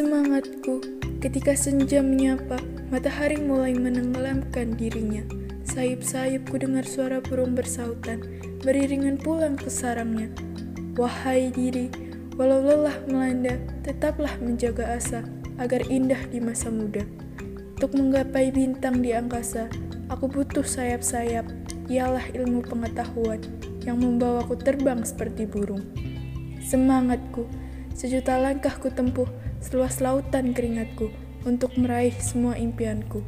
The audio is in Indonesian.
semangatku, ketika senja menyapa, matahari mulai menenggelamkan dirinya. Sayup-sayup ku dengar suara burung bersautan, beriringan pulang ke sarangnya. Wahai diri, walau lelah melanda, tetaplah menjaga asa, agar indah di masa muda. Untuk menggapai bintang di angkasa, aku butuh sayap-sayap, ialah ilmu pengetahuan yang membawaku terbang seperti burung. Semangatku, sejuta langkah ku tempuh, seluas lautan keringatku, untuk meraih semua impianku.